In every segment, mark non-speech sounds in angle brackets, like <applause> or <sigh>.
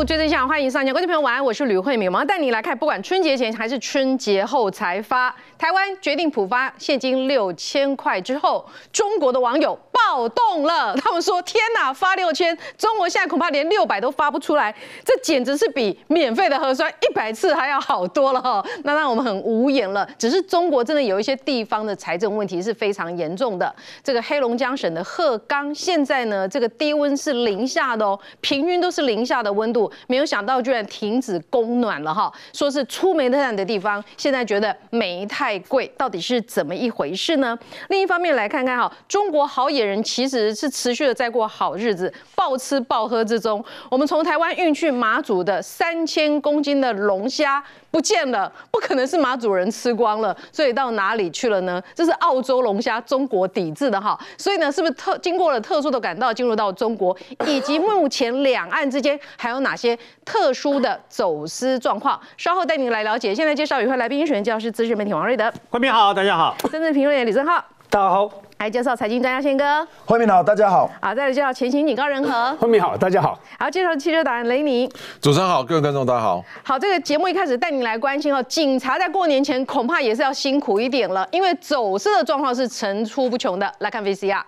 部追真相，欢迎上线，观众朋友晚安，我是吕慧敏，我们要带你来看，不管春节前还是春节后才发，台湾决定普发现金六千块之后，中国的网友暴动了，他们说：天哪，发六千，中国现在恐怕连六百都发不出来，这简直是比免费的核酸一百次还要好多了哈，那让我们很无言了。只是中国真的有一些地方的财政问题是非常严重的，这个黑龙江省的鹤岗现在呢，这个低温是零下的哦，平均都是零下的温度，没有想到居然停止供暖了哈，说是出煤炭的地方，现在觉得煤炭太贵，到底是怎么一回事呢？另一方面来看看哈，中国好野人其实是持续的在过好日子，暴吃暴喝之中，我们从台湾运去马祖的三千公斤的龙虾不见了，不可能是马祖人吃光了，所以到哪里去了呢？这是澳洲龙虾，中国抵制的哈，所以呢，是不是特经过了特殊的管道进入到中国，以及目前两岸之间还有哪些特殊的走私状况？稍后带您来了解。现在介绍与会来宾，首先介绍是资深媒体王瑞德，欢迎好，大家好，政治评论员李正浩，大家好，来介绍财经专家宪哥，欢迎好，大家好，好，再来介绍前行警告人和，欢迎好，大家好，好，介绍汽车达人雷尼，主持人好，各位观众大家好，好，这个节目一开始带您来关心哦，警察在过年前恐怕也是要辛苦一点了，因为走私的状况是层出不穷的。来看 VCR。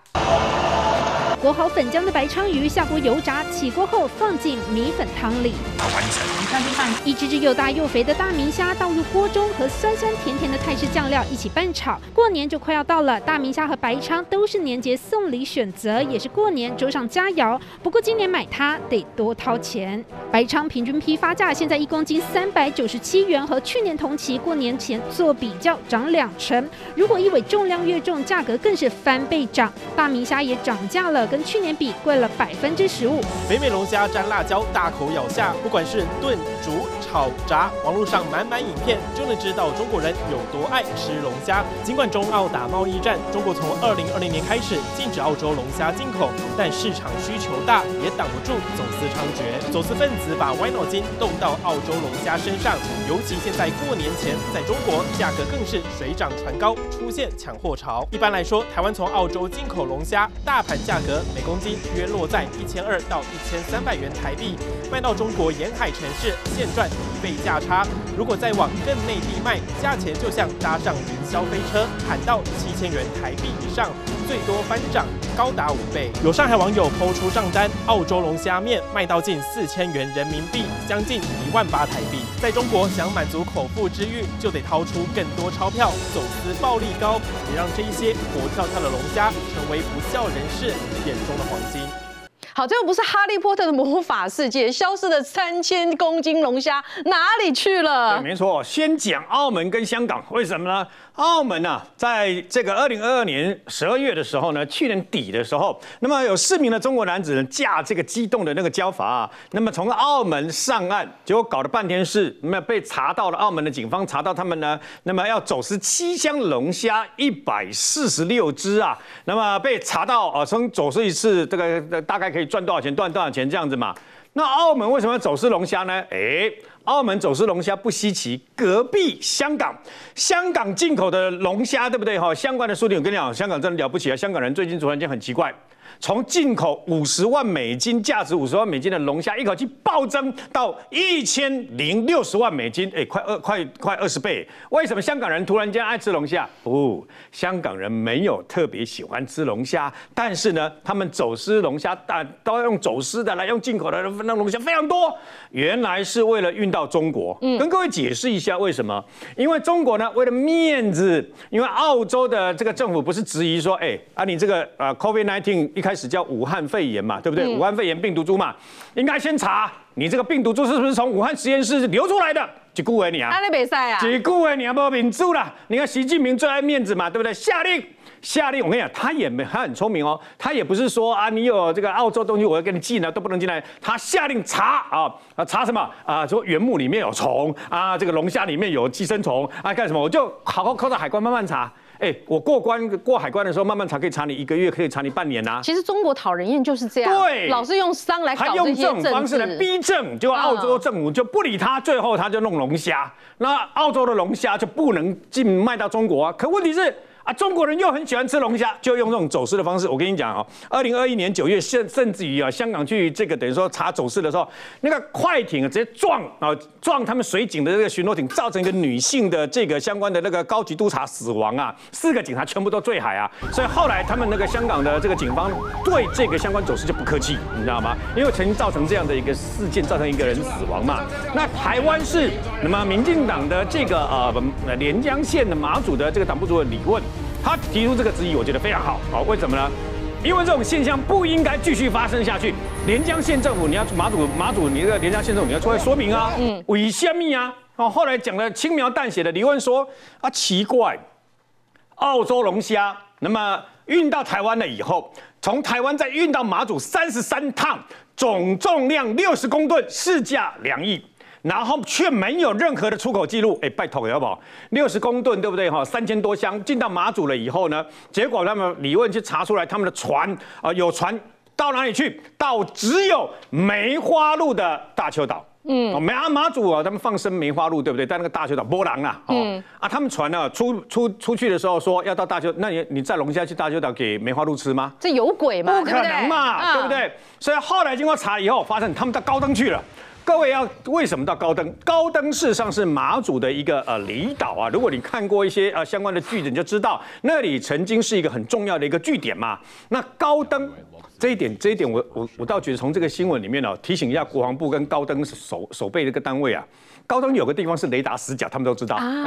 裹好粉浆的白鲳鱼下锅油炸，起锅后放进米粉汤里。一只只又大又肥的大明虾倒入锅中，和酸酸甜甜的泰式酱料一起拌炒。过年就快要到了，大明虾和白鲳都是年节送礼选择，也是过年桌上佳肴。不过今年买它得多掏钱。白鲳平均批发价现在一公斤三百九十七元，和去年同期过年前做比较涨两成。如果一尾重量越重，价格更是翻倍涨。大明虾也涨价了。跟去年比贵了百分之十五。北美龙虾沾辣椒，大口咬下，不管是炖、煮、炒、炸，网络上满满影片，就能知道中国人有多爱吃龙虾。尽管中澳打贸易战，中国从二零二零年开始禁止澳洲龙虾进口，但市场需求大，也挡不住走私猖獗。走私分子把歪脑筋动到澳洲龙虾身上，尤其现在过年前，在中国价格更是水涨船高，出现抢货潮。一般来说，台湾从澳洲进口龙虾，大盘价格。每公斤约落在一千二到一千三百元台币，卖到中国沿海城市现赚一倍价差。如果再往更内地卖，价钱就像搭上云霄飞车，喊到七千元台币以上，最多翻涨高达五倍。有上海网友抛出账单，澳洲龙虾面卖到近四千元人民币，将近一万八台币。在中国想满足口腹之欲，就得掏出更多钞票，走私暴利高，也让这一些活跳跳的龙虾成为不孝人士。眼中的黄金。好，这又不是哈利波特的魔法世界，消失的三千公斤龙虾哪里去了？对，没错。先讲澳门跟香港，为什么呢？澳门呢，在这个二零二二年十二月的时候呢，去年底的时候，那么有四名的中国男子呢驾这个机动的那个礁筏啊，那么从澳门上岸，结果搞了半天事，那么被查到了，澳门的警方查到他们呢，那么要走私七箱龙虾一百四十六只啊，那么被查到啊，从走私一次这个大概可以赚多少钱，赚多少钱这样子嘛。那澳门为什么要走私龙虾呢？哎。澳门走私龙虾不稀奇，隔壁香港，香港进口的龙虾，对不对？哈，相关的数据，我跟你讲，香港真的了不起啊！香港人最近突然间很奇怪。从进口五十万美金、价值五十万美金的龙虾，一口气暴增到一千零六十万美金，哎，快二快快二十倍。为什么香港人突然间爱吃龙虾？不，香港人没有特别喜欢吃龙虾，但是呢，他们走私龙虾，但都要用走私的来用进口的那龙虾非常多。原来是为了运到中国。嗯，跟各位解释一下为什么？因为中国呢，为了面子，因为澳洲的这个政府不是质疑说，哎啊，你这个呃 COVID nineteen 一开开始叫武汉肺炎嘛，对不对？武汉肺炎病毒株嘛，应该先查你这个病毒株是不是从武汉实验室流出来的。几顾为你啊？他那比赛啊？几顾为你啊？不民主了。你看习近平最爱面子嘛，对不对？下令，下令。我跟你讲，他也没，他很聪明哦。他也不是说啊，你有这个澳洲东西，我要给你寄呢，都不能进来。他下令查啊啊，查什么啊？说原木里面有虫啊，这个龙虾里面有寄生虫啊，干什么？我就好好靠着海关慢慢查。哎，我过关过海关的时候，慢慢查可以查你一个月，可以查你半年呐。其实中国讨人厌就是这样，对，老是用商来搞这些政治方式来逼政，就澳洲政府就不理他，最后他就弄龙虾，那澳洲的龙虾就不能进卖到中国啊。可问题是。啊，中国人又很喜欢吃龙虾，就用这种走私的方式。我跟你讲哦，二零二一年九月，甚甚至于啊，香港去这个等于说查走私的时候，那个快艇直接撞啊撞他们水警的这个巡逻艇，造成一个女性的这个相关的那个高级督察死亡啊，四个警察全部都坠海啊。所以后来他们那个香港的这个警方对这个相关走私就不客气，你知道吗？因为曾经造成这样的一个事件，造成一个人死亡嘛。那台湾是那么民进党的这个呃连江县的马祖的这个党部主任李问。他提出这个质疑，我觉得非常好。好，为什么呢？因为这种现象不应该继续发生下去。连江县政府，你要马祖马祖，你这个连江县政府你要出来说明啊。嗯。为什么啊？哦，后来讲的轻描淡写的，李问说啊，奇怪，澳洲龙虾，那么运到台湾了以后，从台湾再运到马祖三十三趟，总重量六十公吨，市价两亿。然后却没有任何的出口记录，哎，拜托，好不好？六十公吨，对不对？哈，三千多箱进到马祖了以后呢，结果他们理论去查出来，他们的船啊，有船到哪里去？到只有梅花鹿的大丘岛。嗯，梅阿马祖啊，他们放生梅花鹿，对不对？在那个大丘岛波浪啊，哦，啊，他们船呢出出出去的时候说要到大丘，那你你在龙虾去大丘岛给梅花鹿吃吗？这有鬼吗？不可能嘛，对不对？所以后来经过查以后，发现他们到高登去了。各位要为什么到高登？高登事实上是马祖的一个呃离岛啊。如果你看过一些呃相关的句子，你就知道那里曾经是一个很重要的一个据点嘛。那高登这一点，这一点我我我倒觉得从这个新闻里面呢，提醒一下国防部跟高登守守备这个单位啊。高登有个地方是雷达死角，他们都知道，<laughs>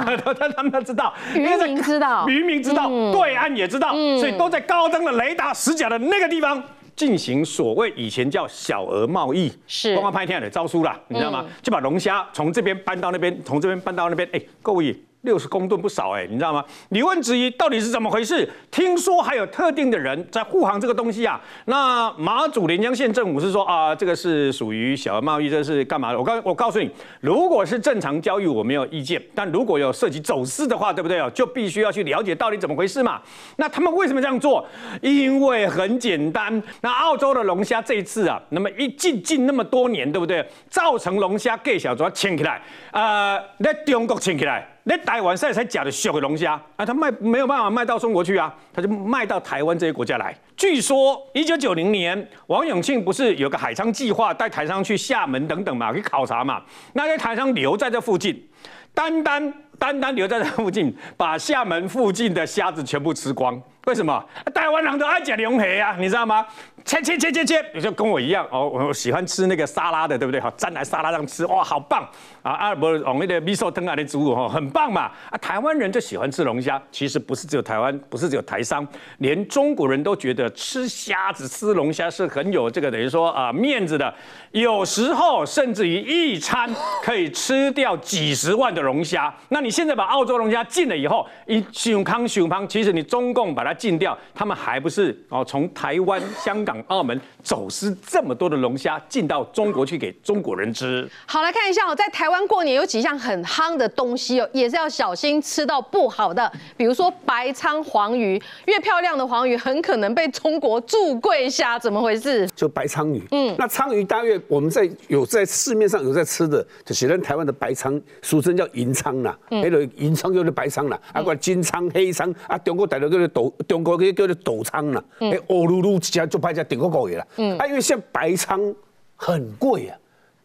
他们都知道，渔民知道，渔民知道，对岸也知道，所以都在高登的雷达死角的那个地方。进行所谓以前叫小额贸易，是光光拍天的招书啦，你知道吗？就把龙虾从这边搬到那边，从这边搬到那边，哎，各位。六十公吨不少哎，你知道吗？你问质疑到底是怎么回事？听说还有特定的人在护航这个东西啊。那马祖连江县政府是说啊，这个是属于小额贸易，这是干嘛的？我告我告诉你，如果是正常交易，我没有意见。但如果有涉及走私的话，对不对哦？就必须要去了解到底怎么回事嘛。那他们为什么这样做？因为很简单，那澳洲的龙虾这一次啊，那么一进进那么多年，对不对？造成龙虾给小要牵起来，呃，在中国牵起来。那台湾赛才假的小的龙虾啊，他卖没有办法卖到中国去啊，他就卖到台湾这些国家来。据说一九九零年，王永庆不是有个海昌计划带台商去厦门等等嘛，去考察嘛，那些台商留在这附近，单单单单留在这附近，把厦门附近的虾子全部吃光。为什么？台湾人都爱吃龙虾啊，你知道吗？切切切切切，你就跟我一样哦，我喜欢吃那个沙拉的，对不对？好，蘸来沙拉上吃，哇，好棒啊！阿尔伯往那个米寿汤啊的植物哈，很棒嘛！啊，台湾人就喜欢吃龙虾，其实不是只有台湾，不是只有台商，连中国人都觉得吃虾子、吃龙虾是很有这个等于说啊面子的。有时候甚至于一餐可以吃掉几十万的龙虾。那你现在把澳洲龙虾禁了以后，一熊康熊康，其实你中共把它禁掉，他们还不是哦从台湾、香港。澳门走私这么多的龙虾进到中国去给中国人吃。好，来看一下哦，在台湾过年有几项很夯的东西哦，也是要小心吃到不好的，比如说白鲳黄鱼，越漂亮的黄鱼很可能被中国铸贵虾，怎么回事？就白鲳鱼，嗯，那鲳鱼大约我们在有在市面上有在吃的，就写在台湾的白鲳，俗称叫银鲳啦，那个银鲳就是白鲳啦，啊，管金鲳、黑鲳，啊，中国大陆叫做斗，中国叫叫做斗鲳啦，哎，乌噜噜一只就拍只。顶个个月啦，嗯，啊，因为像白鲳很贵啊，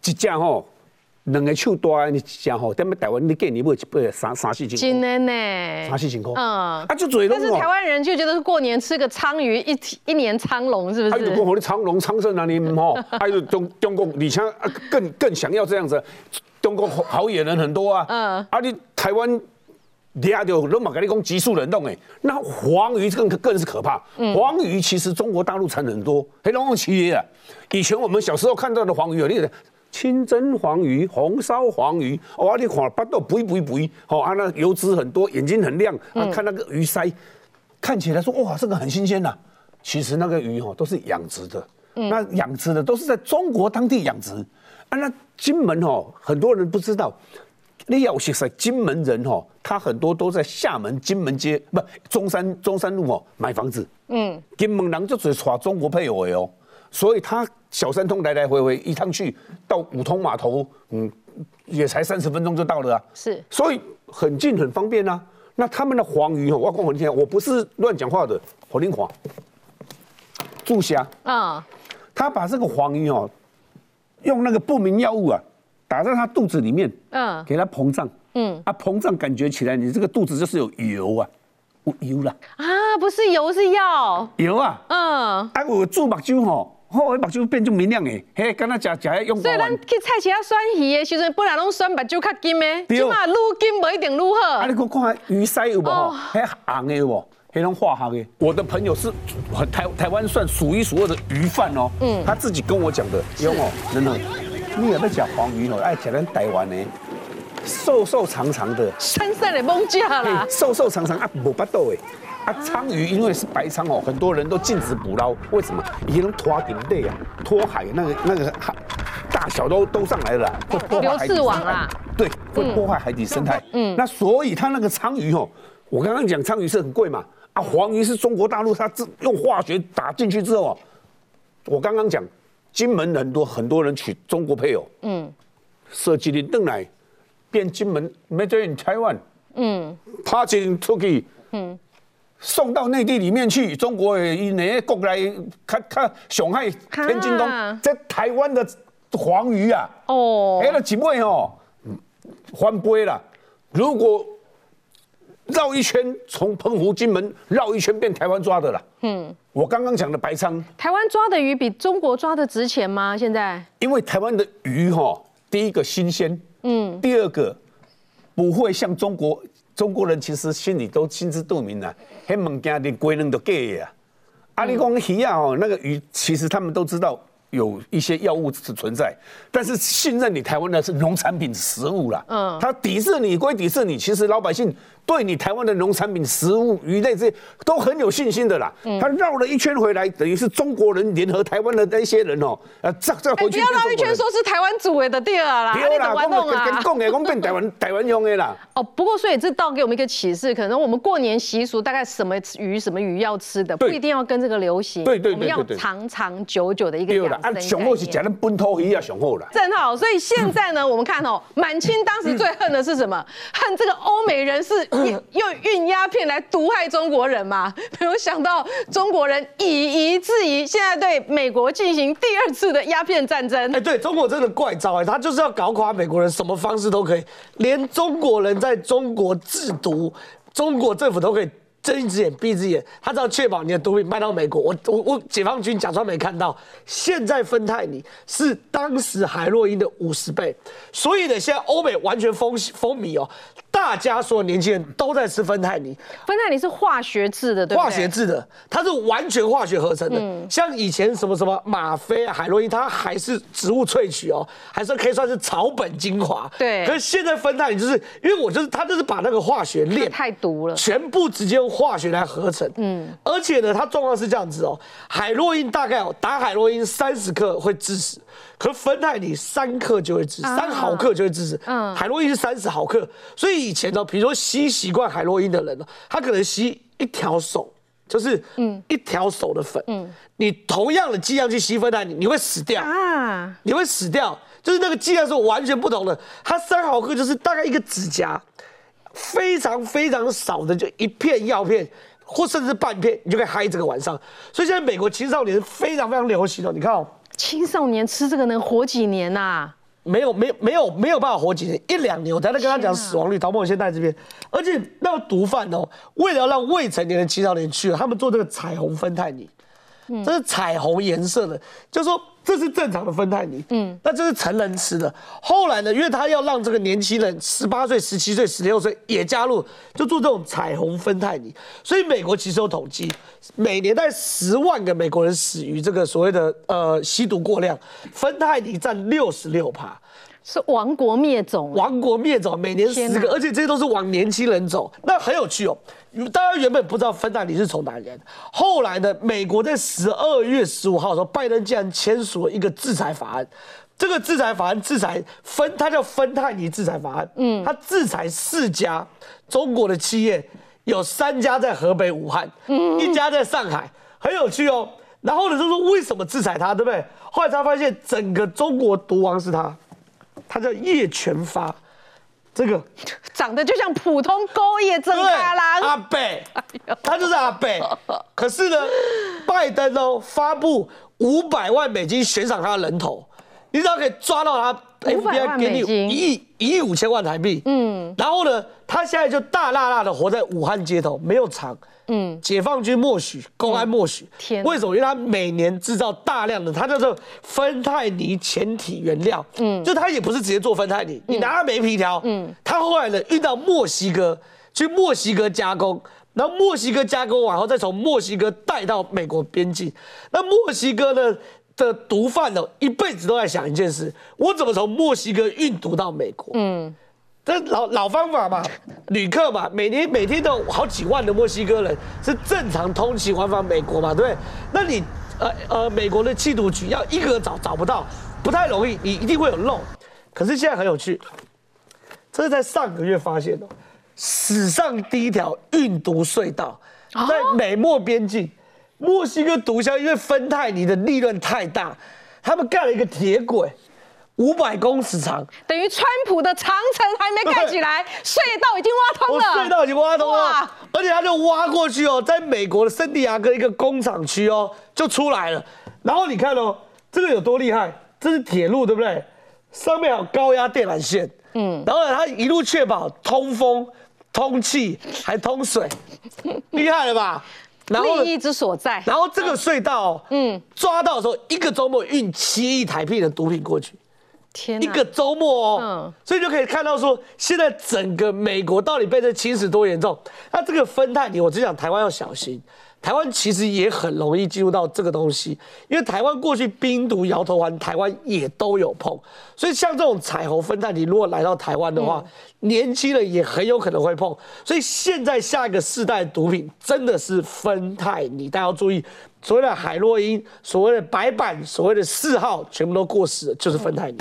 一只吼两个手大，你一只吼，踮么台湾你给你买一百三三四千，真的呢，三四千块，嗯，啊，就最但是台湾人就觉得过年吃个鲳鱼，一一年苍龙是不是？啊，如果你苍龙苍生啊，你 <laughs> 吼，还有中中国，你像更更想要这样子，中国好野人很多啊，嗯，啊，你台湾。底下就罗马跟你讲急速冷冻哎，那黄鱼更更是可怕。黄鱼其实中国大陆产很多，黑龙江企业啊。以前我们小时候看到的黄鱼有那个清蒸黄鱼、红烧黄鱼，哇，你看巴豆肥肥肥，哦啊，那油脂很多，眼睛很亮，啊，看那个鱼鳃，看起来说哇，这个很新鲜呐。其实那个鱼哈都是养殖的，那养殖的都是在中国当地养殖。啊，那金门哦，很多人不知道。你要识识金门人哈，他很多都在厦门金门街不中山中山路哦买房子。嗯，金门人就只耍中国配偶哦，所以他小三通来来回回一趟去到五通码头，嗯，也才三十分钟就到了啊。是，所以很近很方便啊。那他们的黄鱼哦，我讲给你听，我不是乱讲话的，火灵华注虾，啊，他把这个黄鱼哦，用那个不明药物啊，打在他肚子里面，嗯。给它膨胀，嗯，啊膨胀感觉起来，你这个肚子就是有油啊，有油啦，啊，不是油是药，油啊，嗯，啊有煮目睭吼，吼，目睭变就明亮诶，嘿，敢若食食迄用所以咱去菜市啊选鱼的时阵，本来拢选目睭较金的，对。起码愈金无一定愈好。啊，。你看看鱼鳃有无？吼哦？迄红的有无？迄种化学的。我的朋友是台台湾算数一数二的鱼贩哦，嗯，他自己跟我讲的，用哦，真的，你也在讲黄鱼？哦，爱讲咱台湾的，瘦瘦长长的，山上的猛甲啦，瘦瘦长长啊，无巴肚的。啊，鲳鱼因为是白鲳哦，很多人都禁止捕捞，为什么？以前拖顶类啊，拖海那个那个海大小都都上来了啦，会破坏海底生态。啊对，会破坏海底生态。嗯，那所以它那个鲳鱼哦，我刚刚讲鲳鱼是很贵嘛，啊，黄鱼是中国大陆它自用化学打进去之后哦，我刚刚讲金门很多很多人娶中国配偶，嗯，设计的邓来变金门 Made in Taiwan，嗯，爬进出去，嗯。送到内地里面去，中国的因为国来看看上海、天津东啊，在台湾的黄鱼啊，哦，哎，那几位哦，翻杯了。如果绕一圈，从澎湖、金门绕一圈变台湾抓的了。嗯，我刚刚讲的白鲳，台湾抓的鱼比中国抓的值钱吗？现在？因为台湾的鱼哈、第一个新鲜，嗯，第二个不会像中国，中国人其实心里都心知肚明啊，迄物件连龟人都假的啊。阿里公鱼啊哦，那个鱼其实他们都知道有一些药物是存在，但是信任你台湾的是农产品食物啦。嗯，他抵制你归抵制你，其实老百姓对你台湾的农产品食物、鱼类这些都很有信心的啦。他绕了一圈回来，等于是中国人联合台湾的那些人哦，呃，再再哎，回去不要绕一圈说是台湾组的对了啦，啊你对啦，怎么弄跟跟啊？讲的，讲变台湾台湾用的啦。哦，不过所以这倒给我们一个启示，可能我们过年习俗大概什么鱼什么鱼要吃的，不一定要跟这个流行，对对对我们要对对长长久久的一个对啦，啊，养生概上好是念讲的本土鱼啊，上好啦。正好，所以现在呢，我们看哦，满清当时最恨的是什么？恨这个欧美人士 <laughs> 用运鸦片来毒害中国人嘛。没有想到中国人以夷制夷，现在对美国进行第二次的鸦片战争哎、。对中国真的怪招哎、他就是要搞垮美国人，什么方式都可以，连中国人在中国制毒，中国政府都可以睁一只眼闭一只眼，他只要确保你的毒品卖到美国，我我我解放军假装没看到。现在芬太尼是当时海洛因的五十倍，所以呢，现在欧美完全风风靡哦，大家所有年轻人都在吃芬太尼，芬太尼是化学制的，对不对？化学制的，它是完全化学合成的。像以前什么什么吗啡啊、海洛因，它还是植物萃取哦，还是可以算是草本精华。对可是现在芬太尼就是因为我就是它就是把那个化学这链太毒了。全部直接用化学来合成。嗯，而且呢，它状况是这样子哦，海洛因大概哦打海洛因三十克会致死，可芬太尼三克就会致死，啊三毫克就会致死。嗯嗯，海洛因是三十毫克，所以以前呢，比如说吸习惯海洛因的人呢，他可能吸一条手。就是嗯一条手的粉，嗯，你同样的剂量去吸芬太尼，你会死掉。啊，你会死掉，就是那个剂量是完全不同的。它三毫克就是大概一个指甲，非常非常少的，就一片药片，或甚至半片，你就可以嗨这个晚上。所以现在美国青少年是非常非常流行的。你看哦，青少年吃这个能活几年呐、没有没有没有没有办法活几年，一两年。我才能跟他讲死亡率，陶梦现在这边，而且那个毒贩哦，为了让未成年的青少年去，他们做这个彩虹芬太尼。这是彩虹颜色的，就说这是正常的芬太尼，嗯，那这是成人吃的。后来呢，因为他要让这个年轻人十八岁、十七岁、十六岁也加入，就做这种彩虹芬太尼。所以美国其实有统计，每年在十万个美国人死于这个所谓的呃吸毒过量，芬太尼占六十六趴。是亡国灭种啊。亡国灭种，每年十个，而且这些都是往年轻人走，那很有趣哦。大家原本不知道芬太尼是从哪里来的，后来呢，美国在十二月十五号的时候，拜登竟然签署了一个制裁法案。这个制裁法案制裁芬，它叫芬太尼制裁法案。嗯，它制裁四家中国的企业，有三家在河北武汉，一家在上海，很有趣哦。然后呢，就说为什么制裁他，对不对？后来才发现整个中国毒王是他。他叫叶全发，这个长得就像普通勾叶真对卡郎。阿北，他就是阿北。可是呢，拜登哦发布五百万美金悬赏他的人头，你只要可以抓到他500万，FBI 给你一亿一亿五千万台币。嗯，然后呢，他现在就大辣辣的活在武汉街头，没有厂。嗯，解放军默许，公安默许。天为什么？因为他每年制造大量的，它叫做芬太尼前体原料。嗯，就它也不是直接做芬太尼，你拿它没皮条。嗯，他后来呢运到墨西哥去墨西哥加工，然后墨西哥加工完后再从墨西哥带到美国边境。那墨西哥呢的毒贩呢一辈子都在想一件事：我怎么从墨西哥运毒到美国？嗯。这老老方法嘛，旅客嘛，每年每天都有好几万的墨西哥人是正常通勤往返美国嘛，对不对？那你呃呃，美国的缉毒局要一个找找不到，不太容易，你一定会有漏。可是现在很有趣，这是在上个月发现的，史上第一条运毒隧道，在美墨边境，墨西哥毒枭因为芬太尼的利润太大，他们盖了一个铁轨，五百公尺长。等于川普的长城还没盖起来，<laughs> 隧道已经挖通了。隧道已经挖通了，而且他就挖过去哦，在美国的圣地亚哥一个工厂区哦，就出来了。然后你看哦，这个有多厉害？这是铁路对不对？上面有高压电缆线，嗯，然后呢，它一路确保通风、通气，还通水，<laughs> 厉害了吧？然后呢利益之所在。然后这个隧道、哦，嗯，抓到的时候，一个周末运七亿台币的毒品过去。天，一个周末哦，嗯所以就可以看到说，现在整个美国到底被这侵蚀多严重。那这个芬太尼，我只想台湾要小心。台湾其实也很容易进入到这个东西，因为台湾过去冰毒、摇头丸，台湾也都有碰，所以像这种彩虹芬太尼，如果来到台湾的话，年轻人也很有可能会碰。所以现在下一个世代的毒品真的是芬太你，大家要注意，所谓的海洛因、所谓的白板、所谓的四号，全部都过时了，就是芬太尼。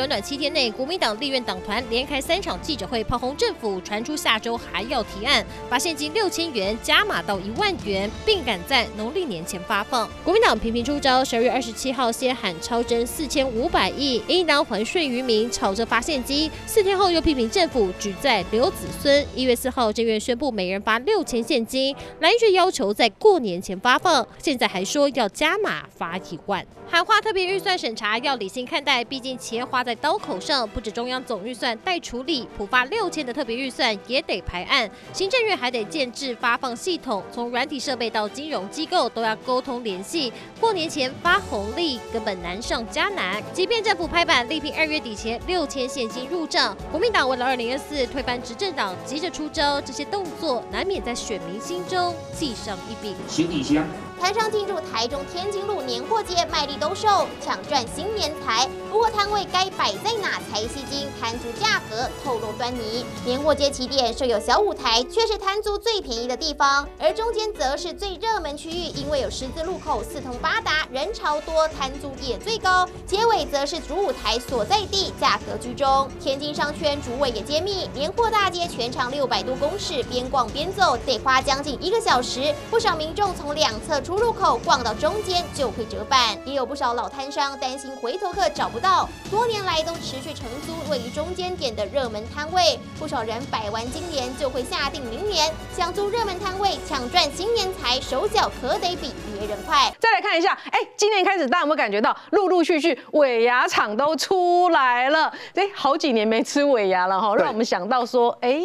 短短七天内，国民党立院党团连开三场记者会，炮轰政府，传出下周还要提案，把现金六千元加码到一万元，并赶在农历年前发放。国民党频频出招，十二月二十七号先喊超征四千五百亿，应当还税于民，吵着发现金。四天后又批评政府举债留子孙。一月四号，政院宣布每人发六千现金，蓝却要求在过年前发放，现在还说要加码发一万。喊话特别预算审查要理性看待，毕竟钱花在刀口上，不止中央总预算待处理，普发六千的特别预算也得排案，行政院还得建制发放系统，从软体设备到金融机构都要沟通联系。过年前发红利根本难上加难，即便政府拍板力拼二月底前六千现金入账，国民党为了二零二四推翻执政党，急着出招，这些动作难免在选民心中记上一笔。行李箱。摊商进入台中天津路年货街卖力兜售，抢赚新年财。不过摊位该摆在哪才吸睛？摊租价格透露端倪。年货街起点设有小舞台，却是摊租最便宜的地方，而中间则是最热门区域，因为有十字路口，四通八达，人潮多，摊租也最高。结尾则是主舞台所在地，价格居中。天津商圈主委也揭秘，年货大街全长六百多公尺，边逛边走得花将近一个小时。不少民众从两侧出入口逛到中间就会折返，也有不少老摊商担心回头客找不到，多年来都持续承租位于中间点的热门摊位。不少人摆完今年就会下定明年，想租热门摊位抢赚新年财，手脚可得比别人快。再来看一下，哎，今年开始，大家有没有感觉到陆陆续续尾牙厂都出来了？哎，好几年没吃尾牙了哈，让我们想到说，哎。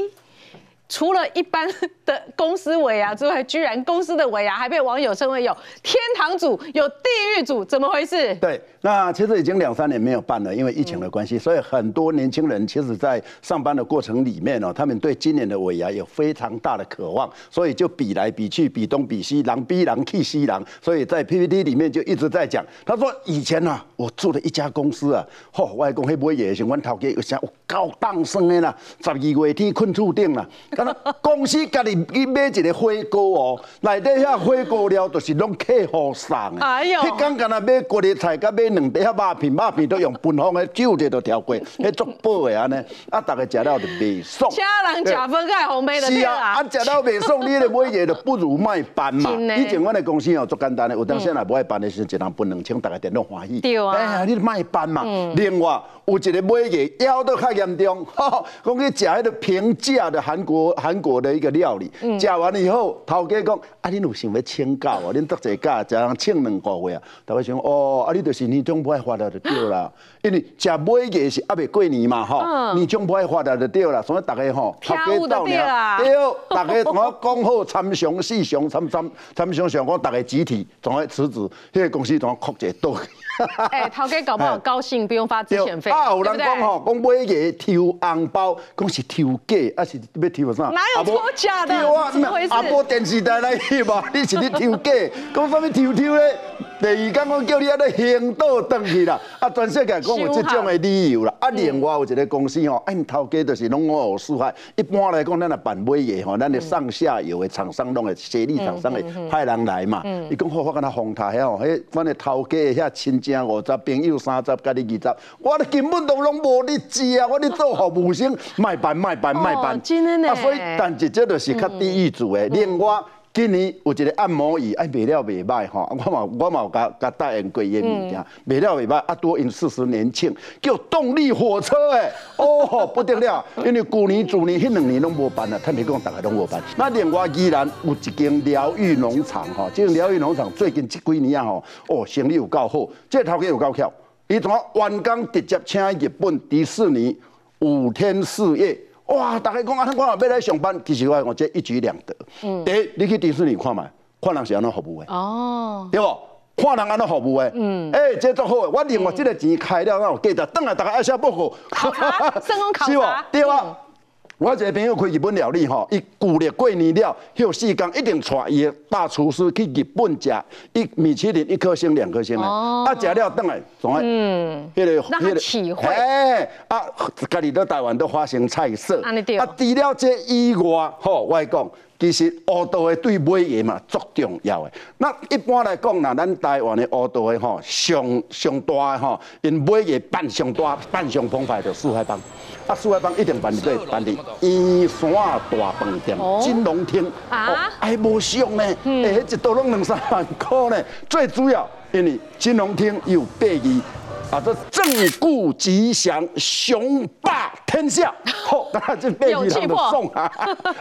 除了一般的公司尾牙之外，居然公司的尾牙还被网友称为有天堂组、有地狱组，怎么回事？对，那其实已经两三年没有办了，因为疫情的关系，所以很多年轻人其实在上班的过程里面哦，他们对今年的尾牙有非常大的渴望，所以就比来比去，比东比西，狼逼狼替西狼，所以在 PPT 里面就一直在讲，他说以前呢、啊，我做了一家公司啊，嚯、我还讲迄买嘢的时候，阮头家有啥有高档生的啦，十二月天困厝顶啦，啊公司家己去买一个火锅哦，内底遐火锅料都是拢客户送的。哎呦迄刚敢若买锅的菜，甲买两碟肉片，肉片都用喷风的酒者都调过，<laughs> 迄足饱的安尼，啊，逐个食了就袂爽。其他人假分开红梅的对是啊，啊，啦。食了袂爽，你咧买嘢就不如卖办嘛。<laughs> 以前阮的公司哦，足简单的，有当时若无爱办的时候，一人分两千，大家点都欢喜。对啊哎呀，你卖办嘛。另外有一个买嘢腰都较严重，<laughs> 吼，讲去食迄个平价的韩国韩国的一个料理，食完了以后，头家讲，啊，恁有想要请假哦？恁得一假，一人请两个月啊？头家想，哦，啊，你就是年终不爱发了就对了，<laughs> 因为食每个是还未过年嘛，吼，嗯年终不爱发了就对了，所以大家吼，飘有就对啦对，大家同我讲好参详四详参参参详上讲，大家集体从来辞职，迄个公司同我哭一倒。哎，<laughs> 陶哥搞不好高兴，不用发资遣费，啊，有？人讲吼，讲买个抽红包，讲是抽假，还是要抽啥？哪有抽假的啊怎么回事啊无电视台来翕嘛，你是你抽假，<laughs> 讲啥物抽抽咧？第二天我叫你啊咧行倒转去啦，啊全世界讲有这种的理由啦。啊，另外有一个公司吼，啊因头家就是拢五湖四海。一般来讲，咱若办买嘢吼，咱的上下游的厂商拢会协力厂商会派人来嘛。伊讲好，好跟他风台遐吼，迄阮的头家的遐亲戚五十，朋友三十，甲你二十，我根本都拢无你知啊！我咧做服务生，卖办卖办卖办哦，真的呢啊，所以但是这就是较低一组的。另外，今年有一个按摩椅，哎，卖了袂歹吼，我嘛我嘛有甲甲答应过伊的物件，卖了袂歹，啊，多因四十年庆，叫动力火车诶，<laughs> 哦不得了，因为旧年、去年迄两年拢无办啊，坦白讲，大家拢无办。那另外依然有一间疗愈农场吼，这个疗愈农场最近这几年啊吼，哦，生意有够好，这个头家有够巧，伊从员工直接请日本迪士尼五天四夜。哇！大家讲啊，我若要来上班，其实我我这一举两得。第一，你去迪士尼看嘛，看人是安怎服务的，哦，对不？看人安怎服务的，嗯，哎，这足好的。我另外这个钱开了，那有记得，等下大家爱写报告，考察成功考察 <laughs> 是不？对啊。我一个朋友开日本料理吼，伊旧历过年了，休四天一定带伊的大厨师去日本食，一米其林一颗星、两颗星的，啊，食了等来，总爱，嗯，迄个迄个体会。哎，啊，家己在台湾都发生菜色，啊，除了这以外，吼，我来讲。其实乌道的对买嘢嘛足重要的。那一般来讲，那咱台湾的乌道的吼，上上大的吼，因买嘢办上大、办上澎湃的四海帮。啊，四海帮一定办对办伫燕山大饭店、哦。金龙厅，啊？哦，还无上呢，哎，迄一道拢两三万块呢。最主要，因为金龙厅有八字。啊，这正固吉祥，雄霸天下，<laughs> 好，当然这八字人就送啊，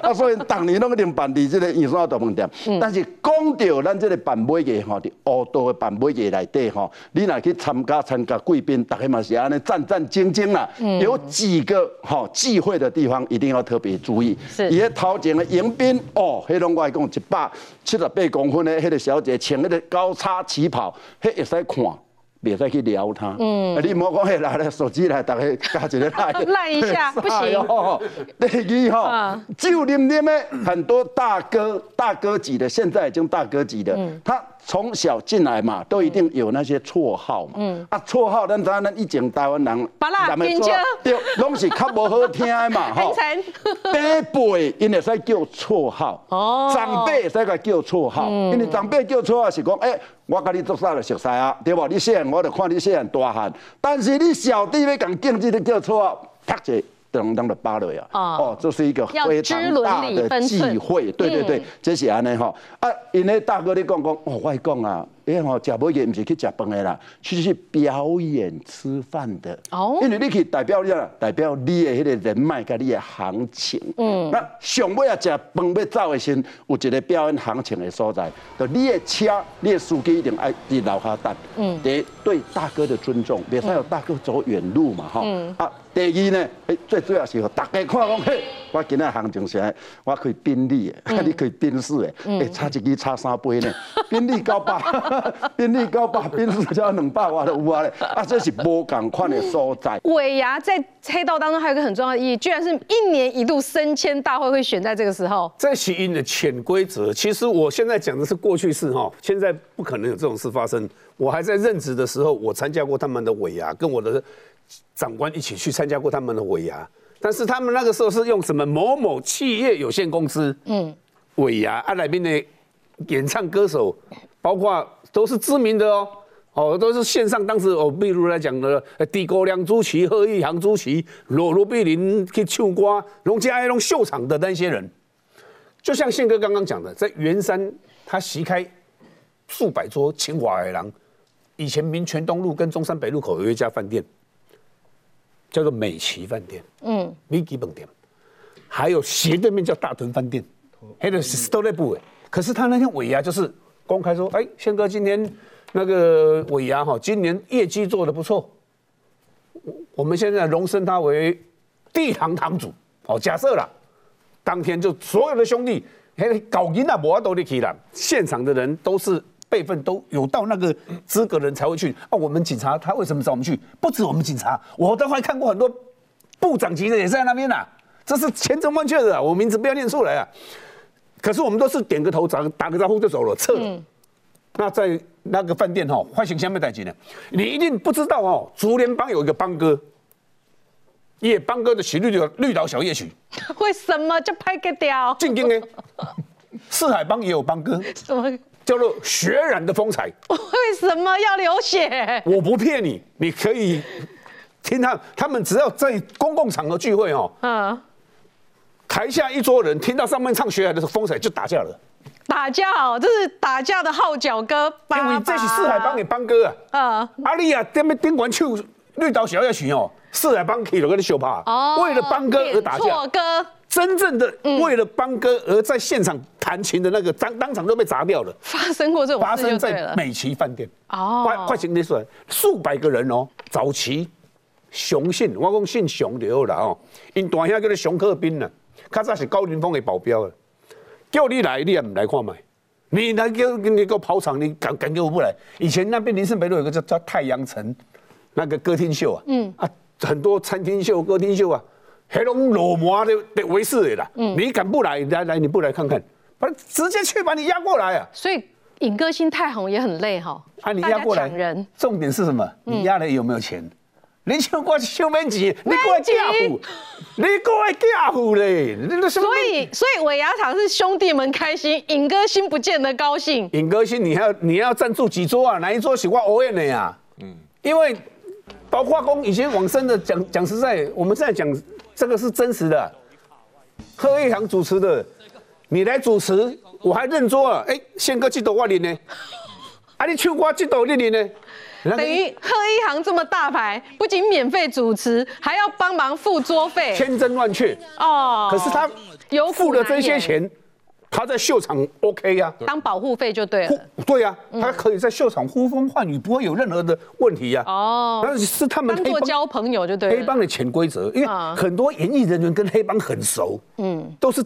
啊，所以当年拢一定办伫这个燕山大饭店。但是讲到咱这个办买业吼，伫乌道的办买业内底吼，你若去参加参加贵宾，大家嘛是安尼战战兢兢啦。有几个吼忌讳的地方，一定要特别注意。是伊迄头前的迎宾哦，迄拢我来讲一百七十八公分的迄个小姐穿迄个高叉旗袍，迄会使看。别再去撩他，嗯，你莫讲迄，拿来手机来，大家加一个赖，<laughs> 赖一下 <laughs> 不行哦。第二哈，就你们的很多大哥、大哥级的，现在已经大哥级的，他从小进来嘛，都一定有那些绰号嘛，嗯，啊，绰号，咱咱咱以前台湾人，巴拉人的冰椒对，拢是较无好听的嘛，冰城爸辈因会使叫绰号，哦。长辈会使甲叫绰号，因为长辈叫绰号是讲，诶、我甲你做啥就熟悉啊，对无？你细汉我就看你细汉大汉，但是你小弟要讲竞技的叫绰号，啪者当当的芭蕾啊！哦，这是一个非常大的忌寸讳，对对对，这是安尼吼。啊，因为大哥你讲讲，哦，我讲啊，因为吼食买嘢不是去食饭的啦，去去表演吃饭的。哦因为你去代表了，代表你的迄个人脉甲你的行情。嗯，那上尾啊食饭要走的时候，有一个表演行情的所在，就你的车，你的司机一定爱伫楼下等。嗯，第一对大哥的尊重，别再有大哥走远路嘛，哈。啊，第二呢，诶，最主要是吼，大家看讲，嘿，我今仔行情是我可以宾利的，<laughs> 你可以宾士的，诶，差一支差三杯呢，宾利九百，<laughs> 宾利九百，宾士才两百外就有啊咧，啊，这是无共款的所在。尾牙在黑道当中还有一个很重要的意义，居然是一年一度升迁大会会选在这个时候。这是因的潜规则，其实我现在讲的是过去式哈，现在不可能有这种事发生。我还在任职的时候，我参加过他们的尾牙，跟我的长官一起去参加过他们的尾牙。但是他们那个时候是用什么某某企业有限公司，嗯，尾牙啊来宾的演唱歌手，包括都是知名的哦，哦都是线上当时哦，比如来讲的，呃地沟梁主持、贺一航主持、罗罗碧林去唱歌、龙家爱龙秀场的那些人，就像宪哥刚刚讲的，在圆山他席开数百桌清华海廊，以前民权东路跟中山北路口有一家饭店。叫做美琪饭店，嗯，米基本店，还有斜对面叫大屯饭店，还有是都在部位。可是他那天尾牙就是公开说，哎，宪哥今天那个尾牙哈，今年业绩做的不错，我们现在荣升他为地堂堂主，哦，假设了，当天就所有的兄弟，嘿，搞赢了，我都得去了，现场的人都是。辈分都有到那个资格的人才会去啊！我们警察他为什么找我们去？不止我们警察，我都还看过很多部长级的也在那边呐。这是千真万确的，我名字不要念出来啊。可是我们都是点个头，打打个招呼就走了，撤了。那在那个饭店哈，发生什么代志呢？你一定不知道哦。竹联帮有一个帮哥，夜帮哥的曲绿的绿岛小夜曲，<laughs> 为什么就拍个掉？进京呢？<laughs> 四海帮也有帮哥，什么？叫做血染的风采。为什么要流血？我不骗你，你可以听他，他们只要在公共场合聚会哦，嗯，台下一桌人听到上面唱学海的时候风采就打架了。打架哦，这是打架的号角歌。因为这是四海帮的帮歌啊。嗯。阿丽啊，点么点完唱绿岛小夜曲哦，四海帮去了跟你秀怕。哦。为了帮歌而打架。错歌。真正的为了帮歌而在现场弹琴的那个当当场都被砸掉了。发生过这种发生在美琪饭店哦，快快请你说，数百个人哦，早期雄姓，我讲姓熊就好了哦，因大兄叫做熊克斌呢，较早是高凌风的保镖啊，叫你来你也唔来看麦，你来叫你个跑场你敢敢叫我不来？以前那边林森北路有个叫叫太阳城那个歌厅秀啊，嗯啊，很多餐厅秀、歌厅秀啊。黑龙裸模的的为事的啦，嗯你敢不来？来来，你不来看看，把直接去把你压过来啊！所以尹歌星太红也很累哈。啊，你压过来，重点是什么？你压了有没有钱？你唱歌收面子，你过来嫁户，你过来嫁户嘞！所以所以尾牙厂是兄弟们开心，尹歌星不见得高兴。尹歌星，你要你要赞助几桌啊？哪一桌喜欢欧燕的呀？嗯，因为包括公以前往生的讲讲实在，我们现在讲。这个是真实的，贺一航主持的，你来主持，我还认桌了。哎，宪哥几多万年呢？啊，你唱歌几多年呢？等于贺一航这么大牌，不仅免费主持，还要帮忙付桌费，千真万确哦。可是他有付了这些钱。他在秀场 OK 呀，当保护费就对了。对呀，他可以在秀场呼风唤雨，不会有任何的问题呀。哦，但是是他们当做交朋友就对了。黑帮的潜规则，因为很多演艺人员跟黑帮很熟，嗯，都是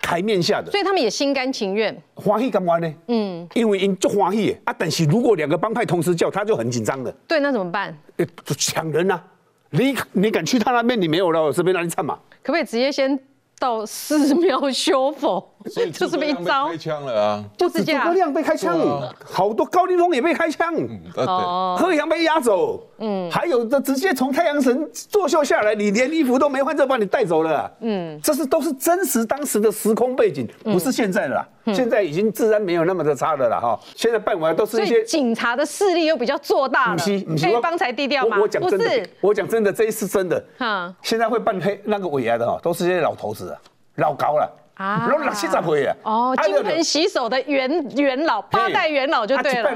台面下的，所以他们也心甘情愿。欢喜干嘛呢？嗯，因为因就欢喜啊，但是如果两个帮派同时叫，他就很紧张的。对，那怎么办？就抢人啊！你你敢去他那边？你没有了，我这边让你唱嘛？可不可以直接先？到寺庙 <laughs> 修佛，<laughs> 所以就是被招开枪了啊！就是诸葛亮被开枪，好多高凌风也被开枪，哦，贺阳被押走，嗯，还有的直接从太阳神作秀下来，你连衣服都没换就把你带走了，嗯，这是都是真实当时的时空背景，不是现在的啦，现在已经治安没有那么的差的了哈。现在办完都是一些警察的势力又比较做大了，黑帮才低调嘛？我讲真的，我讲真的，这一次真的，哈，现在会办黑那个尾牙的哈，都是些老头子。老高了六七十岁啊，哦，金盆洗手的元元老，八代元老就对了。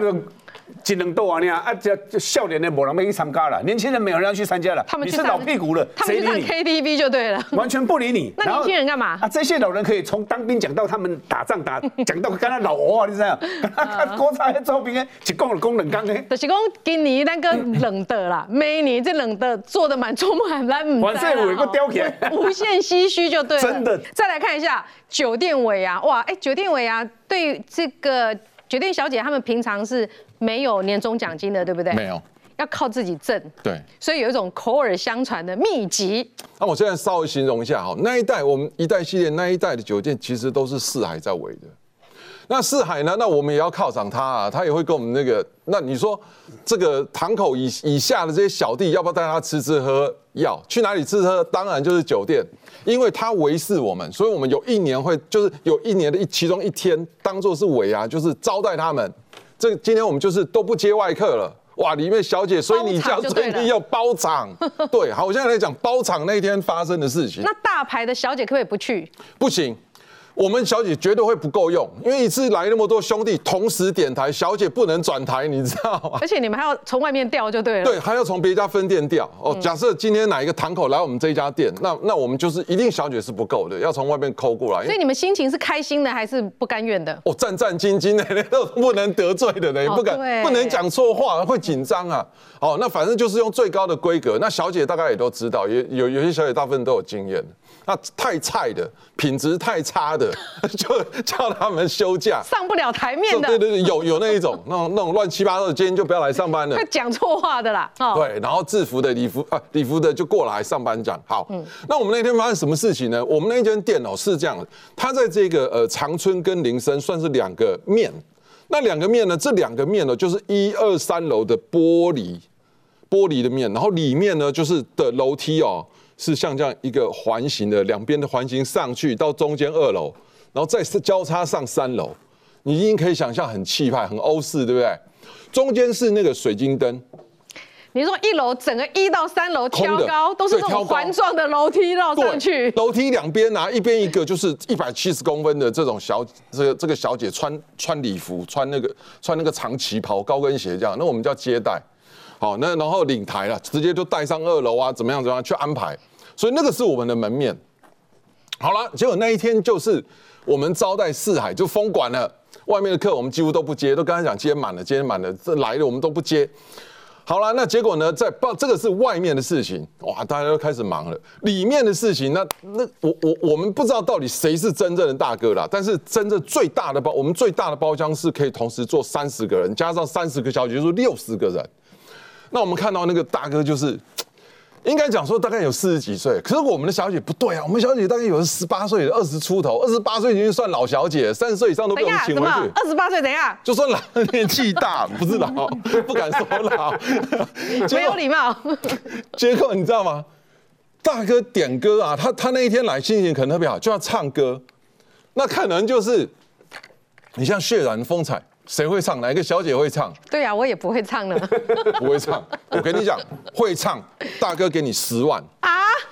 只能多啊！你啊，这这笑脸的没人没去参加了，年轻人没有人要去参加了。他们是老屁股了，他们去唱 KTV 就对了，完全不理你。<laughs> 那年轻人干嘛？啊，这些老人可以从当兵讲到他们打仗打，<laughs> 讲到跟他老欧啊，你知道？看国产的照片，一讲就讲冷刚的。就是讲今年那个冷的啦，<laughs> 每年这冷的做的蛮充满，咱唔知有一个雕起来，无限唏嘘就对了。真的。再来看一下酒店尾牙，哇，哎，酒店尾牙对这个酒店小姐他们平常是。没有年终奖金的，对不对？没有，要靠自己挣。对，所以有一种口耳相传的秘籍。那我现在稍微形容一下哈，那一代我们一代系列那一代的酒店其实都是四海在围的，那四海呢？那我们也要犒赏他啊，他也会跟我们那个。那你说这个堂口以以下的这些小弟，要不要带他吃吃喝？要去哪里吃喝？当然就是酒店，因为他维系我们，所以我们有一年会就是有一年的一其中一天当做是尾牙，就是招待他们。这个今天我们就是都不接外客了。哇，里面小姐，所以你叫所以你要包场。对，好，我现在来讲包场那天发生的事情。那大牌的小姐可不可以不去？不行。我们小姐绝对会不够用，因为一次来那么多兄弟同时点台，小姐不能转台，你知道吗？而且你们还要从外面调就对了。对，还要从别家分店调。哦，假设今天哪一个堂口来我们这一家店，那那我们就是一定小姐是不够的，要从外面抠过来。所以你们心情是开心的还是不甘愿的？哦，战战兢兢的，都不能得罪的呢，不敢不能讲错话，会紧张啊。哦，那反正就是用最高的规格。那小姐大概也都知道，也有有些小姐大部分都有经验。那太菜的，品质太差的，<laughs> 就叫他们休假，上不了台面的。对对对，有有那一种，那种那种乱七八糟的，今天就不要来上班了。他讲错话的啦。对，然后制服的礼服啊，礼服的就过来上班讲。好，嗯那我们那天发生什么事情呢？我们那间店哦是这样的，它在这个呃长春跟林森算是两个面。那两个面呢，这两个面呢就是一二三楼的玻璃玻璃的面，然后里面呢就是的楼梯哦。是像这样一个环形的，两边的环形上去到中间二楼，然后再交叉上三楼，你已经可以想象很气派、很欧式，对不对？中间是那个水晶灯。你说一楼整个一到三楼挑高都是这种环状的楼梯绕上去，楼梯两边拿，一边一个就是一百七十公分的这种小这个这个小姐穿穿礼服，穿那个穿那个长旗袍、高跟鞋这样，那我们叫接待。好，那然后领台了，直接就带上二楼啊，怎么样怎么样去安排？所以那个是我们的门面。好了，结果那一天就是我们招待四海就封馆了，外面的客我们几乎都不接，都跟他讲今天满了，今天满了，这来了我们都不接。好了，那结果呢，在报这个是外面的事情，哇，大家都开始忙了。里面的事情，那那我我我们不知道到底谁是真正的大哥啦。但是真正最大的包，我们最大的包厢是可以同时坐三十个人，加上三十个小姐，就是六十个人。那我们看到那个大哥，就是应该讲说大概有四十几岁，可是我们的小姐不对啊，我们小姐大概有十八岁，二十出头，二十八岁已经算老小姐，三十岁以上都被我们请回去。二十八岁等一下，就算老年纪大，不是老，不敢说老，<laughs> 没有礼貌。<laughs> 结果你知道吗？大哥点歌啊，他他那一天来心情可能特别好，就要唱歌，那可能就是你像血染风采。谁会唱？哪一个小姐会唱？对呀，我也不会唱了。<laughs> 不会唱，我跟你讲，会唱，大哥给你十万啊！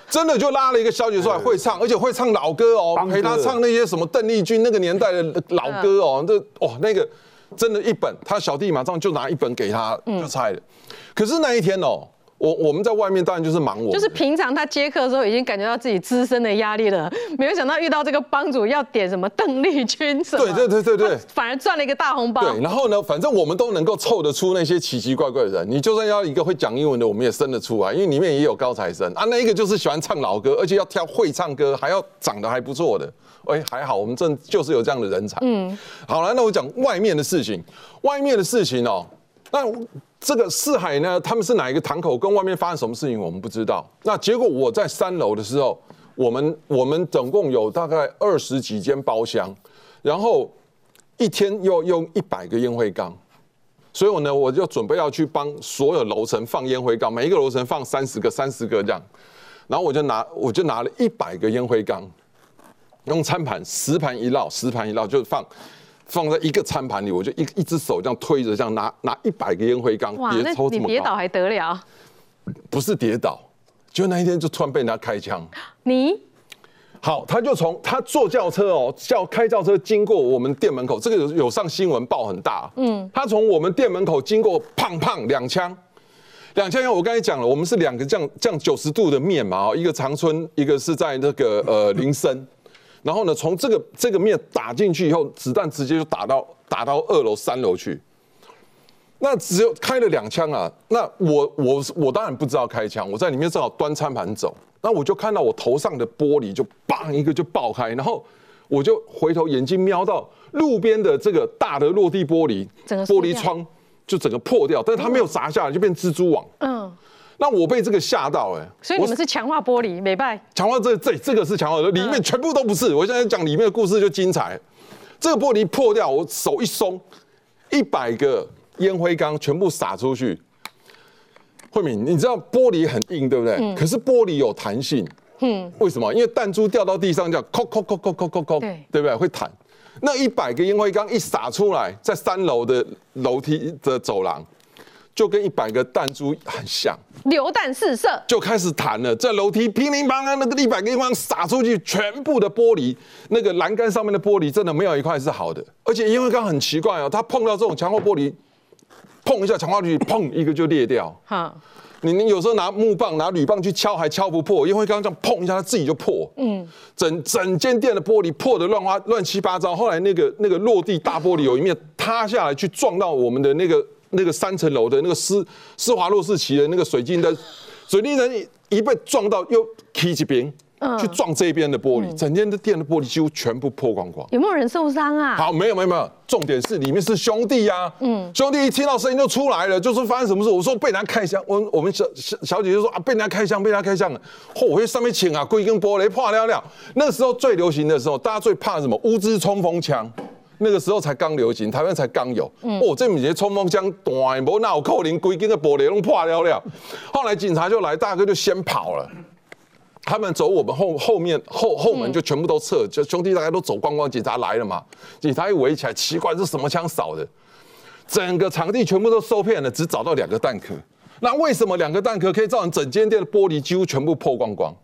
真的就拉了一个小姐出来会唱，而且会唱老歌哦，陪她唱那些什么邓丽君那个年代的老歌哦，这哦那个真的，一本他小弟马上就拿一本给他就猜了。可是那一天哦。我我们在外面当然就是忙我，就是平常他接客的时候已经感觉到自己资深的压力了，没有想到遇到这个帮主要点什么邓丽君什么，对对对对对，反而赚了一个大红包。对，然后呢，反正我们都能够凑得出那些奇奇怪怪的人，你就算要一个会讲英文的，我们也生得出来，因为里面也有高材生啊。那一个就是喜欢唱老歌，而且要挑会唱歌，还要长得还不错的。哎，还好我们正就是有这样的人才。嗯，好了，那我讲外面的事情，外面的事情哦，那。这个四海呢，他们是哪一个堂口？跟外面发生什么事情，我们不知道。那结果我在三楼的时候，我们我们总共有大概二十几间包厢，然后一天要用一百个烟灰缸，所以我呢，我就准备要去帮所有楼层放烟灰缸，每一个楼层放三十个、三十个这样，然后我就拿我就拿了一百个烟灰缸，用餐盘十盘一绕，十盘一绕就放。放在一个餐盘里，我就一一只手这样推着，这样拿拿一百个烟灰缸，别抽这么你跌倒还得了？不是跌倒，就那一天就突然被人家开枪。你好，他就从他坐轿车哦，叫开轿车经过我们店门口，这个有有上新闻报很大。嗯，他从我们店门口经过，砰砰两枪，两枪。我刚才讲了，我们是两个这样这样九十度的面嘛，一个长春，一个是在那个呃林森。然后呢，从这个这个面打进去以后，子弹直接就打到打到二楼三楼去。那只有开了两枪啊！那我我我当然不知道开枪，我在里面正好端餐盘走，那我就看到我头上的玻璃就砰一个就爆开，然后我就回头眼睛瞄到路边的这个大的落地玻璃，玻璃窗就整个破掉，但是它没有砸下来，就变蜘蛛网。嗯。那我被这个吓到哎，所以你们是强化玻璃，美拜。强化这这这个是强化的，里面全部都不是。我现在讲里面的故事就精彩。这个玻璃破掉，我手一松，一百个烟灰缸全部洒出去。慧敏，你知道玻璃很硬，对不对？可是玻璃有弹性。嗯。为什么？因为弹珠掉到地上，叫扣扣扣扣扣扣扣，对对不对？会弹。那一百个烟灰缸一洒出来，在三楼的楼梯的走廊，就跟一百个弹珠很像。流弹四射，就开始弹了，在楼梯乒铃乓啷，那个一百个地方撒出去，全部的玻璃，那个栏杆上面的玻璃真的没有一块是好的，而且烟灰缸很奇怪哦，它碰到这种强化玻璃，碰一下强化玻璃，砰一个就裂掉。好，你你有时候拿木棒、拿铝棒去敲，还敲不破，烟灰缸这样碰一下，它自己就破。嗯，整整间店的玻璃破的乱花乱七八糟。后来那个那个落地大玻璃有一面塌下来，去撞到我们的那个那个三层楼的那个施施华洛世奇的那个水晶灯，<laughs> 水晶灯一一被撞到又踢一边，去撞这边的玻璃，整间的店的玻璃几乎全部破光光。有没有人受伤啊？好，没有没有没有，重点是里面是兄弟呀、嗯，兄弟一听到声音就出来了，就说发生什么事。我说被人家开枪，我我们小小小姐就说啊，被人家开枪，被人家开枪了。嚯、我去上面请啊，龟根玻璃破了了。那个时候最流行的时候，大家最怕什么？乌兹冲锋枪。那个时候才刚流行，台湾才刚有。哦，这不是冲锋枪，大无哪有可能规根的玻璃拢破了了。后来警察就来，大哥就先跑了。他们走我们后后面后后门就全部都撤，就兄弟大概都走光光，警察来了嘛，警察一围起来，奇怪这什么枪扫的，整个场地全部都受骗了，只找到两个弹壳。那为什么两个弹壳可以造成整间店的玻璃几乎全部破光光？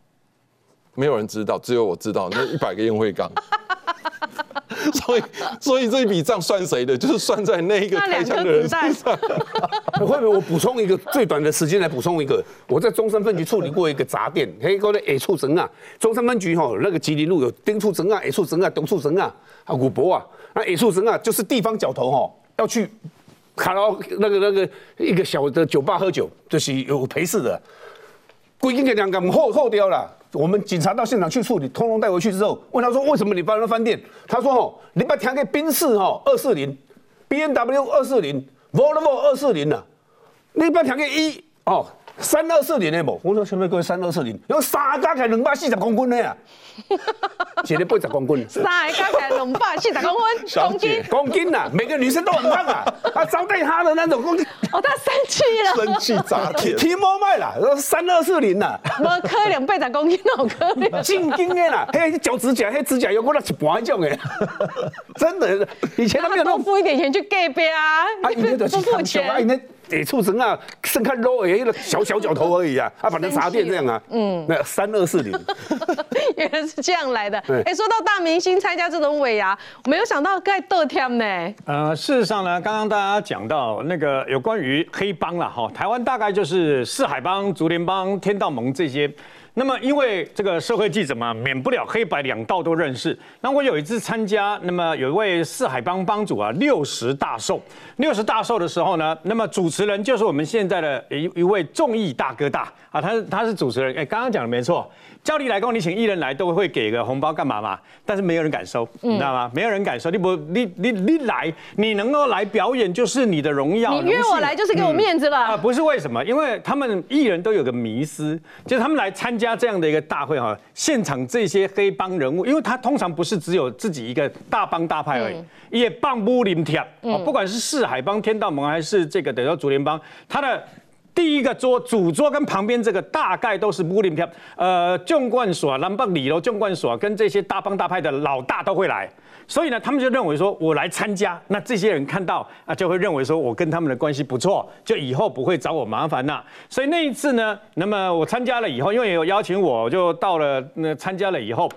没有人知道，只有我知道。那一百个烟灰缸，<laughs> 所以所以这一笔账算谁的？就是算在那一个开枪的人身上。<laughs> 会不会我补充一个最短的时间来补充一个？我在中山分局处理过一个杂店，黑个的 A 处整啊，中山分局哈那个吉林路有丁处整啊、A 处整啊、董处整啊、啊古博啊，那 A 处整啊就是地方角头哈要去卡拉那个那个一个小的酒吧喝酒，就是有陪侍的，规定给两个后后掉了。我们警察到现场去处理，通通带回去之后，问他说为什么你搬了饭店？他说哦，你把调给宾士哦二四零，B N W 二四零，Volvo 二四零啊，你把调给一哦三二四零的无？我说前面各位三二四零，有三加起来两百四十公斤的啊，<laughs> 一个八十公斤。三个加起来两百四十公分，公斤。公斤呐、每个女生都很胖啊，啊，招待她的那种公斤，哦，他生气了，生气砸铁。提莫卖啦，三二四零呐，无可能八十公斤，好可能。正经的啦，嘿，脚指甲，嘿，指甲油我那一半那种的，<laughs> 真的，以前他没有那多种。付一点钱去 gay 杯啊，啊，因为就是不付钱得畜生啊，剩看肉而已，那个小小脚头而已啊，啊，反正茶店这样啊，嗯，那三二四零，<laughs> 原来是这样来的。对哎，说到大明星参加这种尾牙，没有想到盖得天呢。呃，事实上呢，刚刚大家讲到那个有关于黑帮了哈，台湾大概就是四海帮、竹联帮、天道盟这些。那么因为这个社会记者嘛，免不了黑白两道都认识。那我有一次参加，那么有一位四海帮帮主啊，六十大寿。六十大寿的时候呢，那么主持人就是我们现在的一一位综艺大哥大啊，他他是主持人。哎，刚刚讲的没错。照例来讲，你请艺人来都会给个红包干嘛嘛？但是没有人敢收，你知道吗？没有人敢收。你不，你你你来，你能够来表演就是你的荣耀。你约我来就是给我面子了啊，不是为什么？因为他们艺人都有个迷思，就是他们来参加这样的一个大会哈，现场这些黑帮人物，因为他通常不是只有自己一个大帮大派而已，也帮不临贴哦，不管是四海帮、天道盟还是这个等于说竹联帮，他的。第一个桌主桌跟旁边这个大概都是布林票，呃，纵贯所、南北里楼纵贯所跟这些大帮大派的老大都会来，所以呢，他们就认为说我来参加，那这些人看到啊，就会认为说我跟他们的关系不错，就以后不会找我麻烦啦。所以那一次呢，那么我参加了以后，因为有邀请我，我就到了那参加了以后。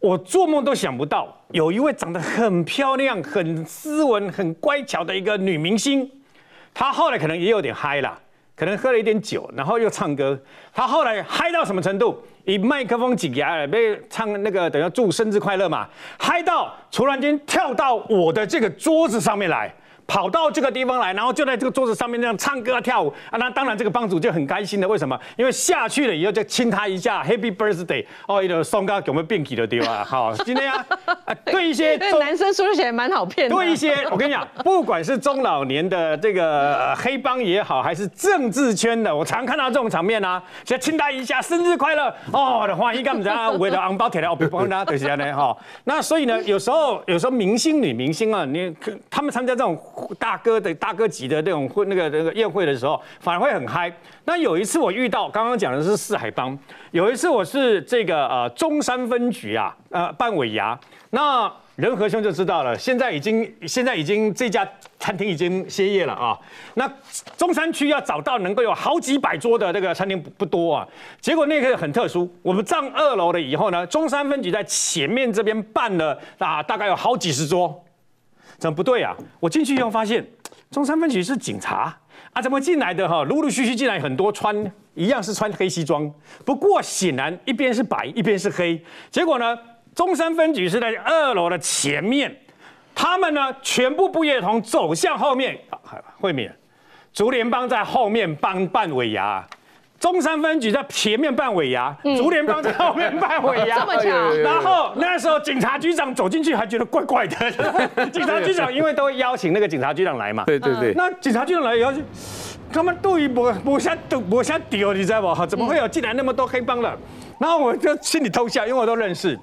我做梦都想不到，有一位长得很漂亮、很斯文、很乖巧的一个女明星，她后来可能也有点嗨啦，可能喝了一点酒，然后又唱歌。他后来嗨到什么程度？以麦克风挤牙，被唱那个等下祝生日快乐嘛，嗨到突然间跳到我的这个桌子上面来，跑到这个地方来，然后就在这个桌子上面这样唱歌跳舞啊。那当然这个帮主就很开心的，为什么？因为下去了以后就亲他一下，Happy Birthday，哦，一个送给我们变体的地方？好，今天 <laughs> 啊，对一些对男生说起来蛮好骗的。对一些，我跟你讲，<laughs> 不管是中老年的这个黑帮也好，还是政治圈的，我常看到这种场面啊，就亲他一下，生日快乐哦，欢喜干么子为了红包铁来，我别帮他，就是这样的哈。那所以呢，有时候有时候明星女明星啊，你他们参加这种大哥的大哥级的那种会那个那个宴会的时候，反而会很嗨。那有一次我遇到，刚刚讲的是四海帮，有一次我是这个呃中山分局啊，呃办尾牙，那。仁和兄就知道了，现在已经现在已经这家餐厅已经歇业了啊。那中山区要找到能够有好几百桌的那个餐厅不不多啊。结果那个很特殊，我们上二楼了以后呢，中山分局在前面这边办了啊，大概有好几十桌。怎么不对啊？我进去以后发现，中山分局是警察啊，怎么进来的哈？陆陆续续进来很多穿一样是穿黑西装，不过显然一边是白一边是黑。结果呢？中山分局是在二楼的前面，他们呢全部不约同走向后面。啊慧敏，竹联帮在后面帮办尾牙，中山分局在前面办尾牙，竹联帮在后面办尾牙，<laughs> 这么巧。然后那时候警察局长走进去还觉得怪怪的，<laughs> 警察局长因为都会邀请那个警察局长来嘛。对对对。那警察局长来以后，他们对于我我想我想丢，你知道不？怎么会有进来那么多黑帮了？然后我就心里偷笑，因为我都认识。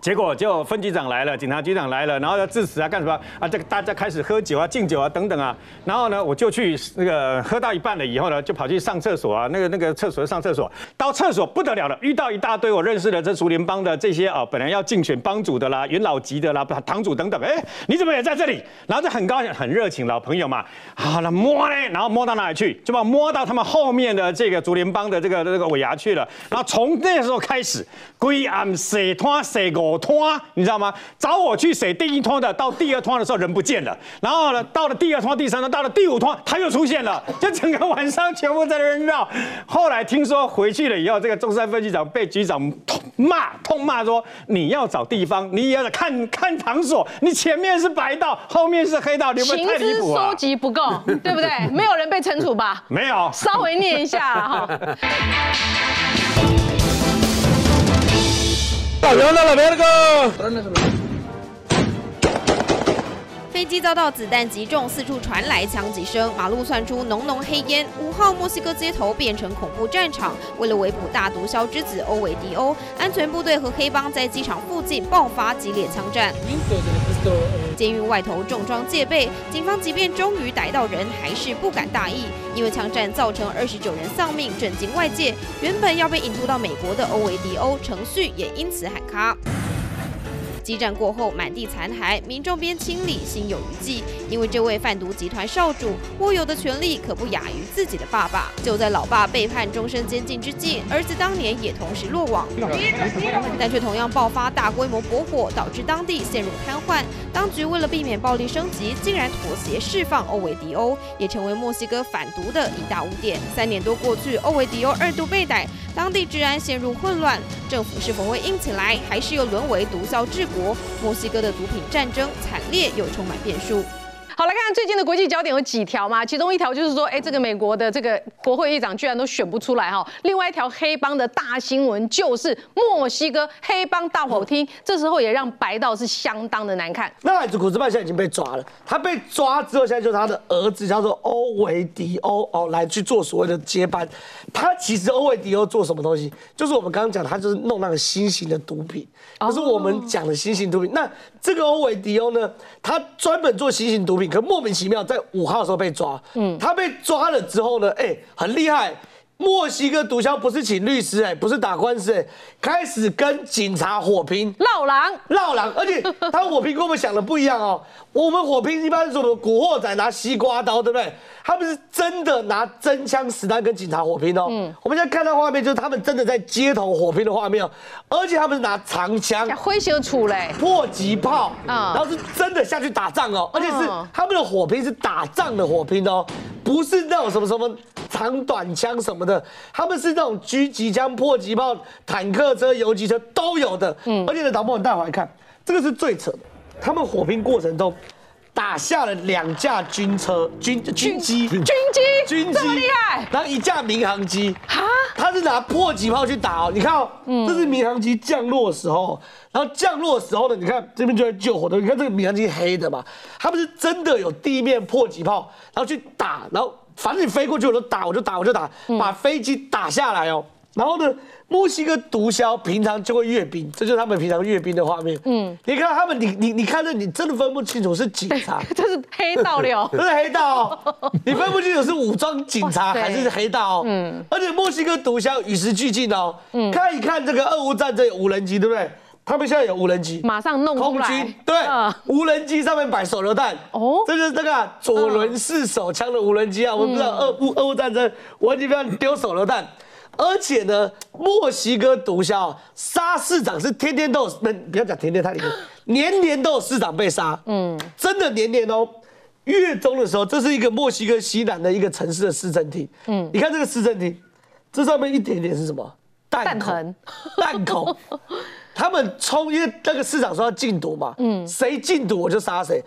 结果就分局长来了，警察局长来了，然后要致辞啊，干什么啊？这个大家开始喝酒啊，敬酒啊，等等啊。然后呢，我就去那个喝到一半了以后呢，就跑去上厕所啊。那个那个厕所上厕所，到厕所不得了了，遇到一大堆我认识的这竹联帮的这些啊，本来要竞选帮主的啦，元老级的啦，堂主等等。哎，你怎么也在这里？然后就很高兴，很热情，老朋友嘛。好了，摸嘞，然后摸到哪里去？就把摸到他们后面的这个竹联帮的这个这个尾牙去了。然后从那时候开始，归暗洗拖洗五。拖，你知道吗？找我去写第一拖的，到第二拖的时候人不见了，然后呢，到了第二拖、第三拖，到了第五拖，他又出现了，就整个晚上全部在那边绕。后来听说回去了以后，这个中山分局长被局长痛骂，痛骂说：“你要找地方，你也要看看场所，你前面是白道，后面是黑道，你们太离谱了？”收集不够，对不对？没有人被惩处吧？<laughs> <laughs> 没有，稍微念一下哈。¡Cabrón a la verga! 飞机遭到子弹击中，四处传来枪击声，马路窜出浓浓黑烟。五号墨西哥街头变成恐怖战场。为了围捕大毒枭之子欧维迪欧，安全部队和黑帮在机场附近爆发激烈枪战。监狱外头重装戒备，警方即便终于逮到人，还是不敢大意，因为枪战造成二十九人丧命，震惊外界。原本要被引渡到美国的欧维迪欧，程序也因此喊卡。激战过后，满地残骸，民众边清理，心有余悸。因为这位贩毒集团少主握有的权力可不亚于自己的爸爸。就在老爸被判终身监禁之际，儿子当年也同时落网，但却同样爆发大规模火火，导致当地陷入瘫痪。当局为了避免暴力升级，竟然妥协释放欧维迪欧，也成为墨西哥反毒的一大污点。三年多过去，欧维迪欧二度被逮，当地治安陷入混乱，政府是否会硬起来，还是又沦为毒枭治？国国墨西哥的毒品战争惨烈又充满变数。好，来看看最近的国际焦点有几条嘛？其中一条就是说，哎，这个美国的这个国会议长居然都选不出来哈。另外一条黑帮的大新闻就是墨西哥黑帮大火厅，这时候也让白道是相当的难看。那孩子古兹曼现在已经被抓了，他被抓之后，现在就是他的儿子叫做欧维迪欧哦来去做所谓的接班。他其实欧维迪欧做什么东西？就是我们刚刚讲，他就是弄那个新型的毒品，就是我们讲的新型毒品。那这个欧维迪欧呢，他专门做新型毒品。可莫名其妙在五号的时候被抓，嗯，他被抓了之后呢，哎，很厉害。墨西哥毒枭不是请律师哎，不是打官司哎，开始跟警察火拼，闹狼，闹狼，而且他火拼跟我们想的不一样哦。我们火拼一般是什么？古惑仔拿西瓜刀，对不对？他们是真的拿真枪实弹跟警察火拼哦。嗯，我们现在看到画面就是他们真的在街头火拼的画面哦，而且他们是拿长枪、挥袖处嘞、迫击炮，啊，然后是真的下去打仗哦，而且是他们的火拼是打仗的火拼哦，不是那种什么什么长短枪什么的，他们是那种狙击枪、迫击炮、坦克车、游击车都有的。嗯，而且呢，导播，你带我来看，这个是最扯的。他们火拼过程中，打下了两架军车、军军机、军机？军机。这么厉害？然后一架民航机，他是拿迫击炮去打哦。你看哦，嗯。这是民航机降落的时候，然后降落的时候呢，你看这边就在救火的，你看这个民航机黑的嘛，他们是真的有地面迫击炮，然后去打，然后反正你飞过去我就打，我就打，我就打，嗯。把飞机打下来哦。然后呢，墨西哥毒枭平常就会阅兵，这就是他们平常阅兵的画面。嗯，你看他们，你你你看着，你真的分不清楚是警察，这是黑道了。<laughs> 这是黑道哦，你分不清楚是武装警察还是黑道哦。嗯，而且墨西哥毒枭与时俱进哦。嗯，看一看这个俄乌战争有无人机，对不对？他们现在有无人机，马上弄出空来军对。嗯，无人机上面摆手榴弹。哦。哦，这就是这个啊左轮式手枪的无人机啊。我们不知道俄乌俄乌战争无人机不要丢手榴弹。而且呢，墨西哥毒枭啊杀市长是天天都有，那不要讲天天太厉害，年年都有市长被杀，嗯，真的年年哦。月中的时候，这是一个墨西哥西南的一个城市的市政厅，嗯，你看这个市政厅，这上面一点点是什么？弹孔弹痕，弹孔。<laughs> 他们冲，因为那个市长说要禁毒嘛，嗯，谁禁毒我就杀谁。